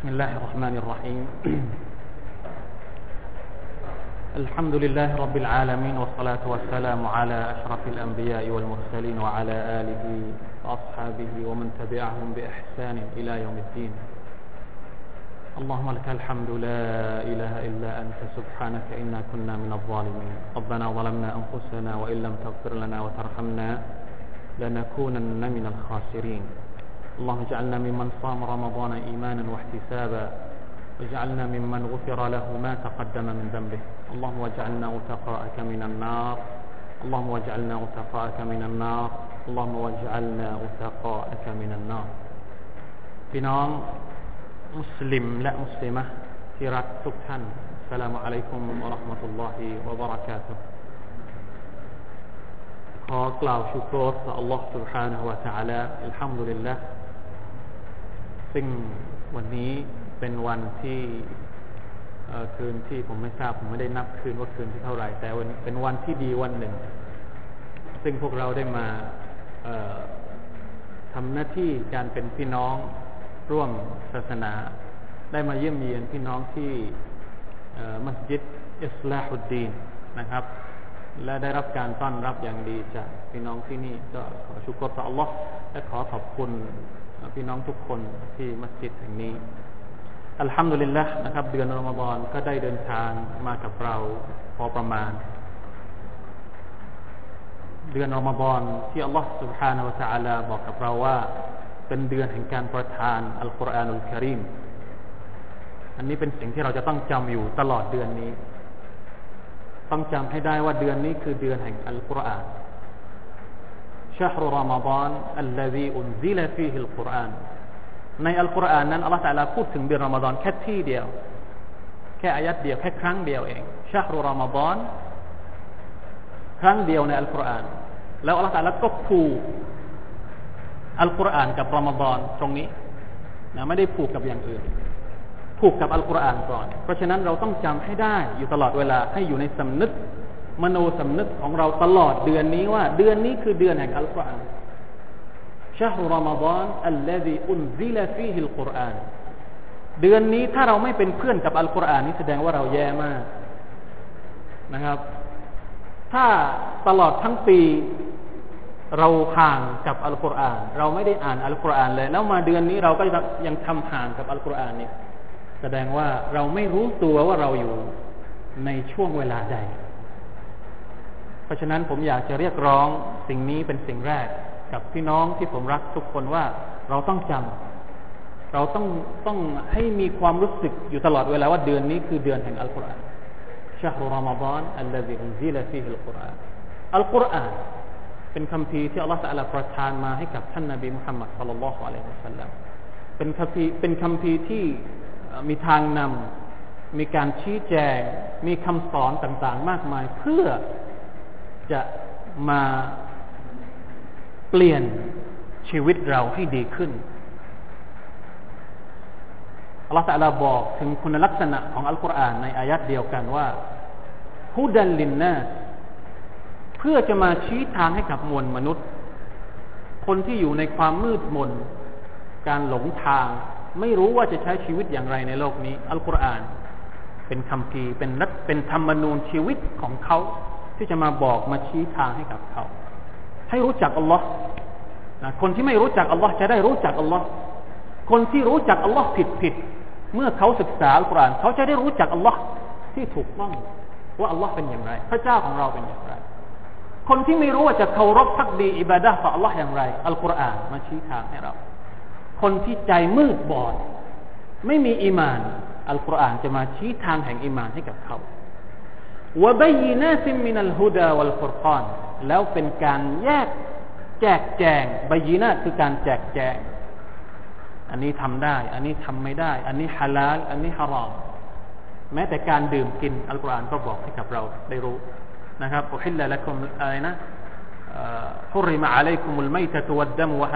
بسم الله الرحمن الرحيم. الحمد لله رب العالمين والصلاة والسلام على أشرف الأنبياء والمرسلين وعلى آله وأصحابه ومن تبعهم بإحسان إلى يوم الدين. اللهم لك الحمد لا إله إلا أنت سبحانك إنا كنا من الظالمين. ربنا ظلمنا أنفسنا وإن لم تغفر لنا وترحمنا لنكونن من الخاسرين. اللهم اجعلنا ممن صام رمضان إيمانا واحتسابا واجعلنا ممن غفر له ما تقدم من ذنبه اللهم واجعلنا أتقاءك من النار اللهم واجعلنا أتقاءك من النار اللهم واجعلنا أتقاءك من النار พี่น้องมุสลิมและมุสลิมะที่รักทุกท่านสลามอะลัยกุมวะราะห์มะตุลลอฮิวะบะเราะกาตุฮ์ขอกล่าวชุกรต่อ Allah سبحانه และ تعالى อัลฮัมดุลิลละ ซึ่งวันนี้เป็นวันที่คืนที่ผมไม่ทราบผมไม่ได้นับคืนว่าคืนที่เท่าไหร่ แต่วันเป็นวันที่ดีวันหนึ่ง ซึ่งพวกเราได้มาทำหน้าที่การเป็นพี่น้องร่วมศาสนา ได้มาเยี่ยมเยียนพี่น้องที่มัสยิดอิสลาฮุดดีนนะครับ และได้รับการต้อนรับอย่างดีจากพี่น้องที่นี่ก็ขอชุกรต่อ Allah และขอขอบคุณพี่น้องทุกคนที่มัสยิดแห่งนี้ อัลฮัมดุลิลละนะครับ เดือนรอมฎอนก็ได้เดินทางมากับเราพอประมาณ เดือนรอมฎอนที่อัลลอฮฺ سبحانه และ تعالى บอกกับเราว่า เป็นเดือนแห่งการประทานอัลกุรอานอุลกิริมอันนี้เป็นสิ่งที่เราจะต้องจำอยู่ตลอดเดือนนี้ ต้องจำให้ได้ว่าเดือนนี้คือเดือนแห่งอัลกุรอาน شهر رمضان الذي أنزل فيه القرآن ในอัลกุรอานนั้นอัลลอฮฺตะลาพูดถึงเดือนรอมฎอนแค่ที่เดียว แค่อายัดเดียวแค่ครั้งเดียวเองชาฮรุรอมฎอนครั้งเดียวในอัลกุรอานแล้วอัลลอฮฺตะลาก็ผูกอัลกุรอานกับรอมฎอนตรงนี้นะไม่ได้ผูกกับอย่างอื่น ผูกกับอัลกุรอานก่อน เพราะฉะนั้นเราต้องจำให้ได้อยู่ตลอดเวลาให้อยู่ในสำนึก มโนสำนึกของเราตลอดเดือนนี้ว่า เดือนนี้คือเดือนแห่งอัลกุรอานชาฮุรอมฎอนอัลลซีอุนซิลฟีฮิลกุรอานเดือนนี้ถ้าเราไม่เป็นเพื่อนกับอัลกุรอานนี่แสดงว่าเราแย่มากนะครับ ถ้าตลอดทั้งปีเราห่างกับอัลกุรอาน เราไม่ได้อ่านอัลกุรอานเลย แล้วมาเดือนนี้เราก็ยังทำห่างกับอัลกุรอานเนี่ย แสดงว่าเราไม่รู้ตัวว่าเราอยู่ในช่วงเวลาใด เพราะฉะนั้นผมอยากจะเรียกร้องสิ่งนี้เป็นสิ่งแรก กับพี่น้องที่ผมรักทุกคนว่าเราต้องจำเราต้องต้องให้มีความรู้สึกอยู่ตลอดเวลาว่าเดือนนี้คือเดือนแห่งอัลกุรอานชาฮุรอมฎอนอัลลซีอุนซิลฟีฮิลกุรอานอัลกุรอานเป็นคำพีที่อัลลอฮฺสัลลประทานมาให้กับท่านนบีมุฮัมมัดสัลลัลลอฮุอะลัยฮิวสัลลัมเป็นคำพีเป็นคำพีที่ มีทางนำมีการชี้แจง มีคำสอนต่างๆ มากมาย เพื่อจะมาเปลี่ยนชีวิตเราให้ดีขึ้นอัลลอฮฺตะลาบอกถึงคุณลักษณะของอัลกุรอานในอายัดเดียวกันว่าฮุดันลินนาเพื่อจะมาชี้ทางให้กับมวลมนุษย์ คนที่อยู่ในความมืดมน การหลงทาง ไม่รู้ว่าจะใช้ชีวิตอย่างไรในโลกนี้ อัลกุรอานเป็นคำพีเป็นรัเป็นธรรมนูญชีวิตของเขาที่จะมาบอกมาชี้ทางให้กับเขา ให้รู้จักอัลลอฮ์นะคนที่ไม่รู้จักอัลลอฮ์จะได้รู้จักอัลลอฮ์คนที่รู้จักอัลลอฮ์ผิดผิดเมื่อเขาศึกษาอัลกุรอานเขาจะได้รู้จักอัลลอฮ์ที่ถูกต้องว่าอัลลอฮ์เป็นอย่างไร พระเจ้าของเราเป็นอย่างไร คนที่ไม่รู้ว่าจะเคารพพักดีอิบาดะต่อ Allah อย่างไร อัลกุรอานมาชี้ทางให้เรา คนที่ใจมืดบอด ไม่มีอีมาน อัลกุรอานจะมาชี้ทางแห่งอีมานให้กับเขาวะบยีนาซิมินัลฮุดาวัลฟุรกานแล้วเป็นการแยกแจกแจงบยีนาคือการแจกแจง อันนี้ทำได้ อันนี้ทำไม่ได้ อันนี้ฮาลาล อันนี้ฮารอม แม้แต่การดื่มกินอัลกุรอานก็บอกให้กับเราได้รู้นะครับอุฮิลละละคุมอะไรนะฮุริมะอะลัยคุมุลไมตะตุวัดดัมวะ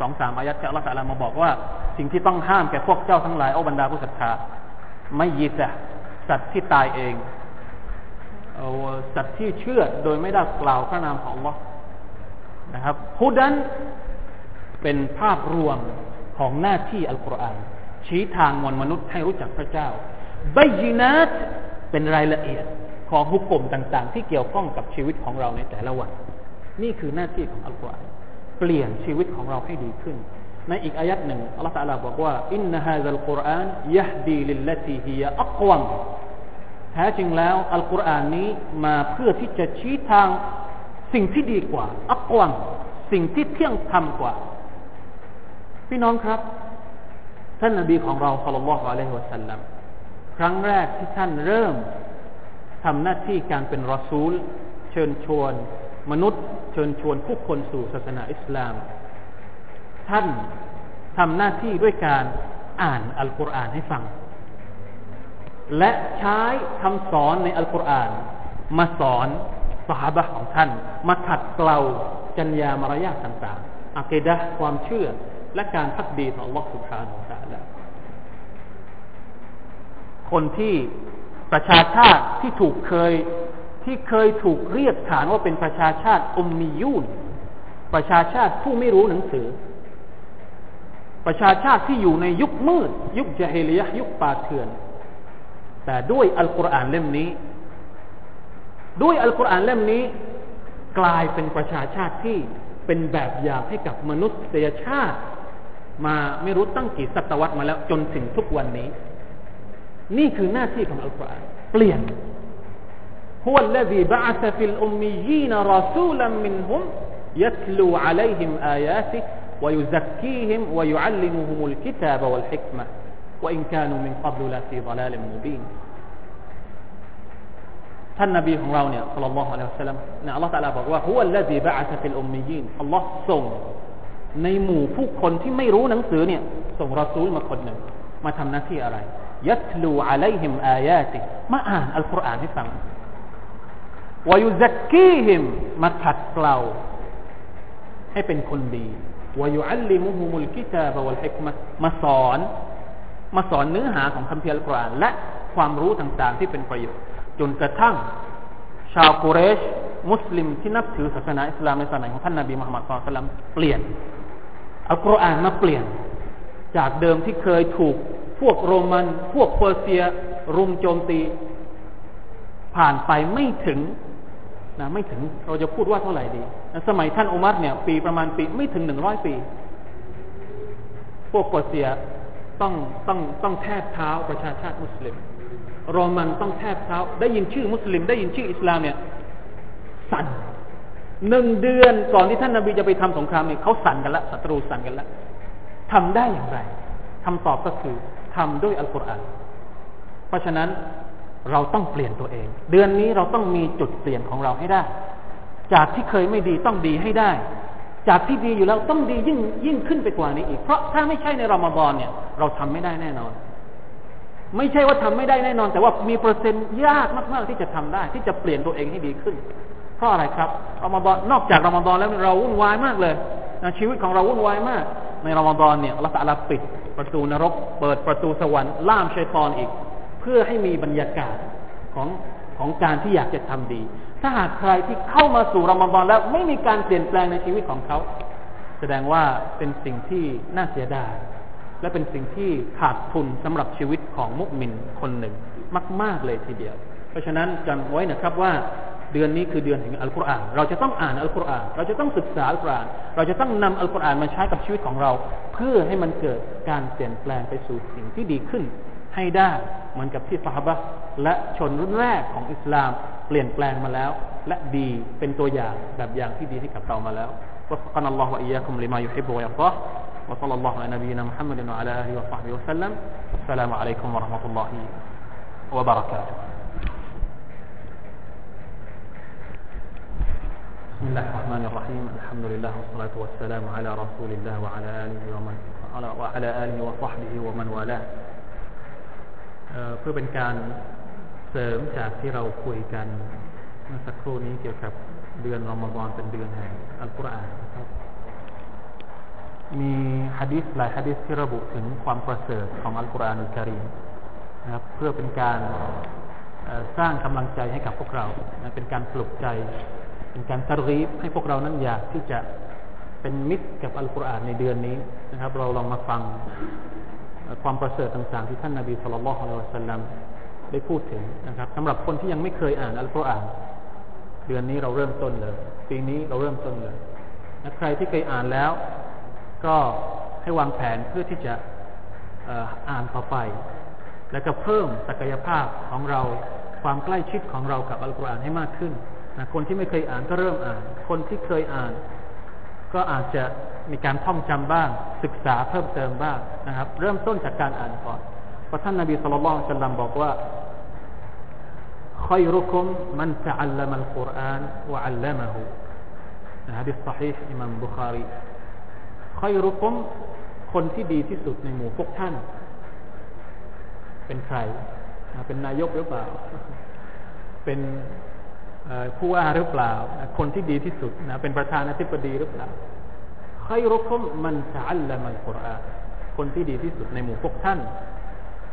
สองสามอายัดที่อัลลอฮฺตะลามาบอกว่า สิ่งที่ต้องห้ามแก่พวกเจ้าทั้งหลายโอ้บรรดาผู้ศรัทธาไม่ยีตะสัตว์ที่ตายเองสัตว์ที่เชื่อโดยไม่ได้กล่าวพระนามของอัลอนะครับฮุดันเป็นภาพรวมของหน้าที่อัลกุรอานชชี้ทางมวลมนุษย์ให้รู้จักพระเจ้าบยินัตเป็นรายละเอียดของหุกกลมต่าง ๆ ที่เกี่ยวข้องกับชีวิตของเราในแต่ละวัน นี่คือหน้าที่ของอัลกุรอาน เปลี่ยนชีวิตของเราให้ดีขึ้น ในอีกอายัดหนึ่งอัลลอฮฺตะลาบอกว่าอินนาฮะซัลกุรอานيهدي للتي هي أقوم แท้จริงแล้วอัลกุรอานนี้มาเพื่อที่จะชี้ทางสิ่งที่ดีกว่า أقوم สิ่งที่เที่ยงธรรมกว่า พี่น้องครับ ท่านนบีของเราصلى الله عليه وسلم ครั้งแรกที่ท่านเริ่มทำหน้าที่การเป็นรอซูล เชิญชวน มนุษย์ ชิญชวนผู้คนสู่ศาสนาอิสลาม ท่านทำหน้าที่ด้วยการอ่านอัลกุรอานให้ฟัง และใช้คำสอนในอัลกุรอานมาสอนสหบะของท่าน มาขัดเกลาจัญญามารยาทต่างๆอักดะความเชื่อและการพักดีต่อ Allah سبحانه และ تعالى คนที่ประชาชาติที่ถูกเคย ที่เคยถูกเรียกฐานว่าเป็นประชาชาติอุมมียูนประชาชาติผู้ไม่รู้หนังสือ ประชาชาติที่อยู่ในยุคมืด ยุคจาฮิลียยุคป่าเถื่อน แต่ด้วยอัลกุรอานเล่มนี้ ด้วยอัลกุรอานเล่มนี้ กลายเป็นประชาชาติที่เป็นแบบอย่างให้กับมนุษยชาติ มาไม่รู้ตั้งกี่ศตวรรษมาแล้วจนถึงทุกวันนี้ นี่คือหน้าที่ของอัลกุรอานเปลี่ยน هو الذي بعث في الأميين رسولا منهم يتلو عليهم آياته ويزكيهم ويعلمهم الكتاب والحكمة وإن كانوا من قبل لفي ضلال مبين ท่านนบีของเราเนี่ยสัลลัลลอฮุอะลัยฮิวะสัลลัมเนี่ยอัลลอฮฺตะลาบอกว่า هو الذي بعث في الأميين อัลลอฮ์ส่งในหมู่ผู้คนที่ไม่รู้หนังสือเนี่ยส่งรอซูลมาคนหนึ่งมาทำหน้าที่อะไรยัตลูอะลัยฮิมอายาติมาอ่านอัลกุรอานให้ฟัง วายุซักกีฮิมมาขัดเกลาให้เป็นคนดีวายุอัลลิมุฮุมุลกิตาบวัลฮิกมะมาสอน มาสอนเนื้อหาของคัมภีร์อัลกุรอานและความรู้ต่างๆที่เป็นประโยชน์ จนกระทั่ง ชาวกุเรช มุสลิมที่นับถือศาสนาอิสลามในสมัยของท่านนบีมุฮัมมัดสุลตัลเปลี่ยนอัลกุรอานมาเปลี่ยน จากเดิมที่เคยถูกพวกโรมัน พวกเปอร์เซีย รุมโจมตี ผ่านไปไม่ถึง นะไม่ถึงเราจะพูดว่าเท่าไหร่ดีนสมัยท่านอุมัรเนี่ย ปีประมาณปีไม่ถึงหนึ่งร้อยปี พวกเปอร์เซียต้องต้องต้องแทบเท้าประชาชาติมุสลิมโรมันต้องแทบเท้า ได้ยินชื่อมุสลิม ได้ยินชื่ออิสลามเนี่ย สั่นหนึ่งเดือนก่อนที่ท่านนาบีจะไปทำสงครามเนี่ยเขาสั่นกันละศัตรูสั่นกันละทำได้อย่างไรคำตอบก็คือทำด้วยอัลกุรอานเพราะฉะนั้น เราต้องเปลี่ยนตัวเอง เดือนนี้เราต้องมีจุดเปลี่ยนของเราให้ได้ จากที่เคยไม่ดีต้องดีให้ได้ จากที่ดีอยู่แล้วต้องดียิ่งยิ่งขึ้นไปกว่านี้อีก เพราะถ้าไม่ใช่ในรอมฎอนเนี่ย เราทำไม่ได้แน่นอน ไม่ใช่ว่าทำไม่ได้แน่นอน แต่ว่ามีเปอร์เซ็นต์ยากมากๆที่จะทำได้ ที่จะเปลี่ยนตัวเองให้ดีขึ้น เพราะอะไรครับรอมฎอนนอกจากรอมฎอนแล้วเราวุ่นวายมากเลยชีวิตของเราวุ่นวายมาก ในรอมฎอนเนี่ยอัลลอฮฺปิดประตูนรก เปิดประตูสวรรค์ล่ามชัยตอนอีก พื่อให้มีบรรยากาศของของการที่อยากจะทำดี ถ้าหากใครที่เข้ามาสู่รอมฎอนแล้วไม่มีการเปลี่ยนแปลงในชีวิตของเขา แสดงว่าเป็นสิ่งที่น่าเสียดายและเป็นสิ่งที่ขาดทุนสำหรับชีวิตของมุสลิมคนหนึ่งมาก ๆเลยทีเดียว เพราะฉะนั้นจำไว้นะครับว่าเดือนนี้คือเดือนแห่งอัลกุรอาน เราจะต้องอ่านอัลกุรอาน เราจะต้องศึกษาอัลกุรอาน เราจะต้องนำอัลกุรอานมาใช้กับชีวิตของเรา เพื่อให้มันเกิดการเปลี่ยนแปลงไปสู่สิ่งที่ดีขึ้นให้ได้ เหมือนกับที่ฟาฮบะและชนรุ่นแรกของอิสลาม เปลี่ยนแปลงมาแล้ว และดีเป็นตัวอย่างแบบอย่างที่ดีให้กับเรามาแล้ว وفقنا الله وإياكم لما يحب ويرضاه وصلى الله على نبينا محمد وعلى آله وصحبه وسلم السلام عليكم ورحمة الله وبركاته بسم الله الرحمن الرحيم الحمد لله والصلاة والسلام على رسول الله وعلى آله ومن وعلى آله وصحبه ومن والاه เพื่อเป็นการเสริมจากที่เราคุยกันเมื่อสักครู่นี้เกี่ยวกับเดือนรอมฎอนเป็นเดือนแห่งอัลกุรอานครับมีฮะดิษหลายฮะดิษที่ระบุถึงความประเสริฐของอัลกุรอานอัลกิริมนะครับ เพื่อเป็นการสร้างกำลังใจให้กับพวกเราเป็นการปลุกใจ เป็นการตรีบให้พวกเรานั้นอยากที่จะเป็นมิตรกับอัลกุรอานในเดือนนี้นะครับ เราลองมาฟัง ความประเสริฐต่างๆที่ท่านนาบีสุลต่านละฮ์อัลลัมได้พูดถึงนะครับสำหรับคนที่ยังไม่เคยอ่านอัลกุรอานเดือนนี้เราเริ่มต้นเลย ปีนี้เราเริ่มต้นเลยและใครที่เคยอ่านแล้ว ก็ให้วางแผนเพื่อที่จะอ่านต่อไป และก็เพิ่มศักยภาพของเราความใกล้ชิดของเรากับอัลกุรอานให้มากขึ้นนะคนที่ไม่เคยอ่านก็เริ่มอ่าน คนที่เคยอ่าน ก็อาจจะมีการท่องจำบ้าง ศึกษาเพิ่มเติมบ้างนะครับ เริ่มต้นจากการอ่านก่อนเพราะท่านนาบีสุลต่านสัลลับอกว่าค่อยรุคุมมันจะอัลลัมอัลกุรอานวะอัลลัมฮูนะฮะดิสซฮีอิมัมบุคารีค่อยรุคุมคนที่ดีที่สุดในหมู่พวกท่าน เป็นใคร เป็นนายกหรือเปล่า เป็น ผู้ว่าหรือเปล่า คนที่ดีที่สุดนะเป็นประธานาธิบดีหรือเปล่าใครรุกมมันจะอัลละมันกุรอานคนที่ดีที่สุดในหมู่พวกท่าน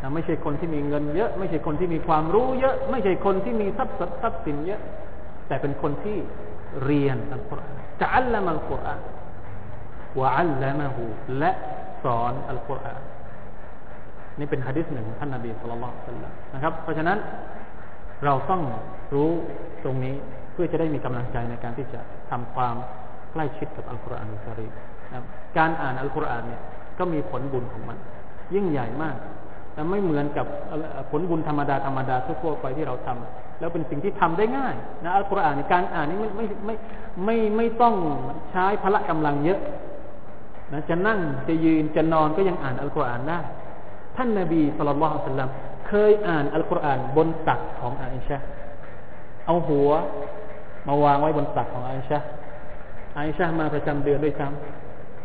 นะไม่ใช่คนที่มีเงินเยอะ ไม่ใช่คนที่มีความรู้เยอะ ไม่ใช่คนที่มีทรัพย์ทรัพย์สินเยอะ แต่เป็นคนที่เรียนอัลกุรอานจะอัลละมันกุรอานวะอัลละมะฮูและสอนอัลกุรอานนี่เป็นฮะดิษหนึ่งท่านนบีสุลต่านนะครับ เพราะฉะนั้น เราต้องรู้ตรงนี้เพื่อจะได้มีกำลังใจในการที่จะทำความใกล้ชิดกับอัลกุรอานอัลกิริมการอ่านอัลกุรอานเนี่ยก็มีผลบุญของมัน ยิ่งใหญ่มากแต่ไม่เหมือนกับผลบุญธรรมดาธรรมดาทั่วไปที่เราทำแล้วเป็นสิ่งที่ทำได้ง่ายนะอัลกุรอานการอ่านนี่ไม่ไม่ไม่ไม่ไม่ต้องใช้พละกำลังเยอะนะจะนั่งจะยืนจะนอนก็ยังอ่านอัลกุรอานได้ท่านนาบีสุลต่านสัลลัม เคยอ่านอัลกุรอานบนตักของอาอิชะเอาหัว มาวางไว้บนตักของอาอิชะอาอิชะมาประจำเดือนด้วยซ้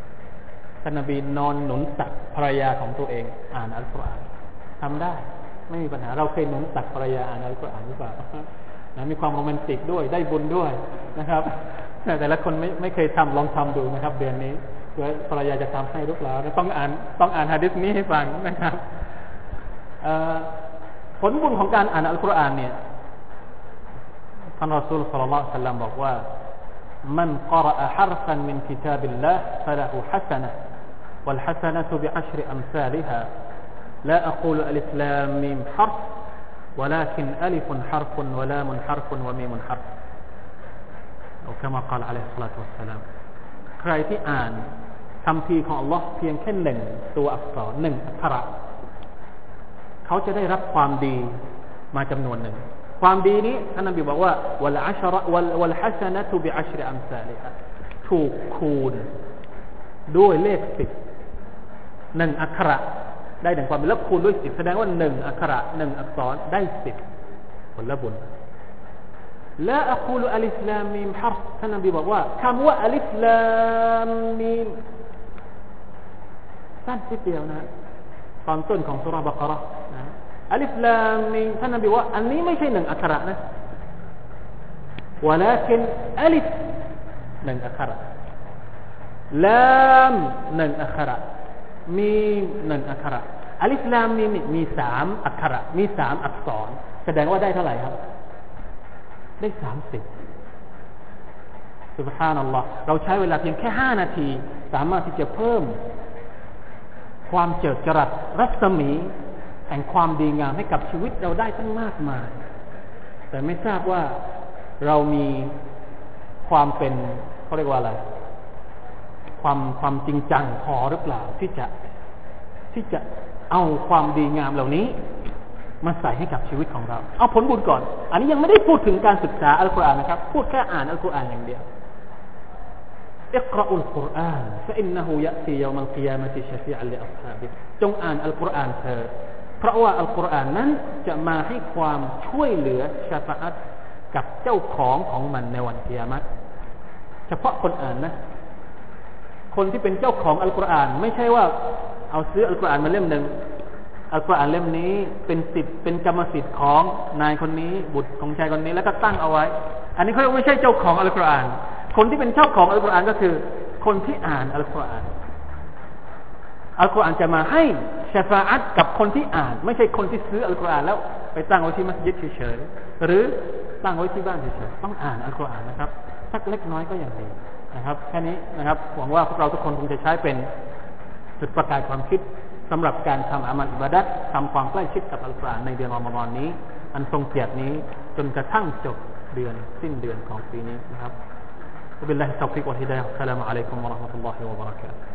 ำท่านนบีนอนหนุนตักภรรยาของตัวเอง อ่านอัลกุรอานทำได้ ไม่มีปัญหาเราเคยหนุนตักภรรยาอ่านอัลกุรอานหรือเปล่านะมีความโรแมนติกด้วยได้บุญด้วยนะครับแต่ละคนไม่ไม่เคยทำลองทำดูนะครับ เดือนนี้เพื่อภรรยาจะทำให้หรือเปล่าต้องอ่านต้องอ่านฮะดิษนี้ให้ฟังนะครับ ผลบุญของการอ่านอัลกุรอานเนี่ยท่านรอซูลสัลลัลลอฮุซัลลัมบอกว่า من قرأ حرفا من كتاب الله فله حسنة والحسنة بعشر أمثالها لا أقول ألف لام ميم حرف ولكن ألف حرف ولام حرف وميم حرف أو كما قال عليه الصلاة والسلام ใครที่อ่านคำพีของ Allah เพียงแค่หนึ่งตัวอักษรหนึ่งอักขระ เขาจะได้รับความดีมาจำนวนหนึ่ง ความดีนี้ท่านนบีบอกว่าวัลอัชระวัลวัลฮัสนะตุบิอัชรอัมซาลิฮะถูกคูณด้วยเลขสิบหนึ่งอักขระ ได้ถึงความแล้วคูณด้วยสิบแสดงว่าหนึ่งอักขระหนึ่งอักษรได้สิบผลบุญละอักูลอัลิสลามีมฮัรท่านนบีบอกว่าคำว่าอัลิสลามีมสั้นนิดเดียวนะตอนต้นของสุราบะกระนะ อัลิฟลามมีท่านนบีว่า อันนี้ไม่ใช่หนึ่งอักขระนะวลาคินอัลิฟหนึ่งอักขระลามหนึ่งอักขระมีหนึ่งอักขระอัลิฟลามมีมีสามอักขระมีสามอักษร แสดงว่าได้เท่าไหร่ครับ ได้สามสิบสุบฮานัลลอฮ์เราใช้เวลาเพียงแค่ห้านาที สามารถที่จะเพิ่ม ความเจิดจรัสรัศมี แห่งความดีงามให้กับชีวิตเราได้ตั้งมากมาย แต่ไม่ทราบว่าเรามีความเป็นเขาเรียกว่าอะไร ความความจริงจังพอหรือเปล่าที่จะที่จะเอาความดีงามเหล่านี้ มาใส่ให้กับชีวิตของเรา เอาผลบุญก่อน อันนี้ยังไม่ได้พูดถึงการศึกษาอัลกุรอานนะครับ พูดแค่อ่านอัลกุรอานอย่างเดียวอิกราอุลกุรอานฟะอินนะฮูยะซียามัลกิยามะติชะฟีอัลลิอัลฮาบิจงอ่านอัลกุรอานเถิด เพราะว่าอัลกุรอานนั้นจะมาให้ความช่วยเหลือชาฟาอัตกับเจ้าของของมันในวันกิยามะเฉพาะคนอ่านนะ คนที่เป็นเจ้าของอัลกุรอาน ไม่ใช่ว่าเอาซื้ออัลกุรอานมาเล่มหนึ่งอัลกุรอานเล่มนี้เป็นสิทธิ์เป็นกรรมสิทธิ์ของนายคนนี้บุตรของชายคนนี้แล้วก็ตั้งเอาไว้ อันนี้เขาไม่ใช่เจ้าของอัลกุรอาน คนที่เป็นเจ้าของอัลกุรอานก็คือ คนที่อ่านอัลกุรอาน อัลกุรอานจะมาให้ชาฟาอัตกับคนที่อ่าน ไม่ใช่คนที่ซื้ออัลกุรอานแล้วไปตั้งไว้ที่มัสยิดเฉยๆหรือตั้งไว้ที่บ้านเฉยๆต้องอ่านอัลกุรอานนะครับสักเล็กน้อยก็ยังดีนะครับ แค่นี้นะครับหวังว่าพวกเราทุกคนคงจะใช้เป็นจุดประกายความคิด สำหรับการทำอามัลอิบาดัตทำความใกล้ชิดกับอัลกุรอานในเดือนรอมฎอนนี้ อันทรงเกียรตินี้จนกระทั่งจบเดือนสิ้นเดือนของปีนี้นะครับ وبالله التوفيق والهداية والسلام عليكم ورحمة الله وبركاته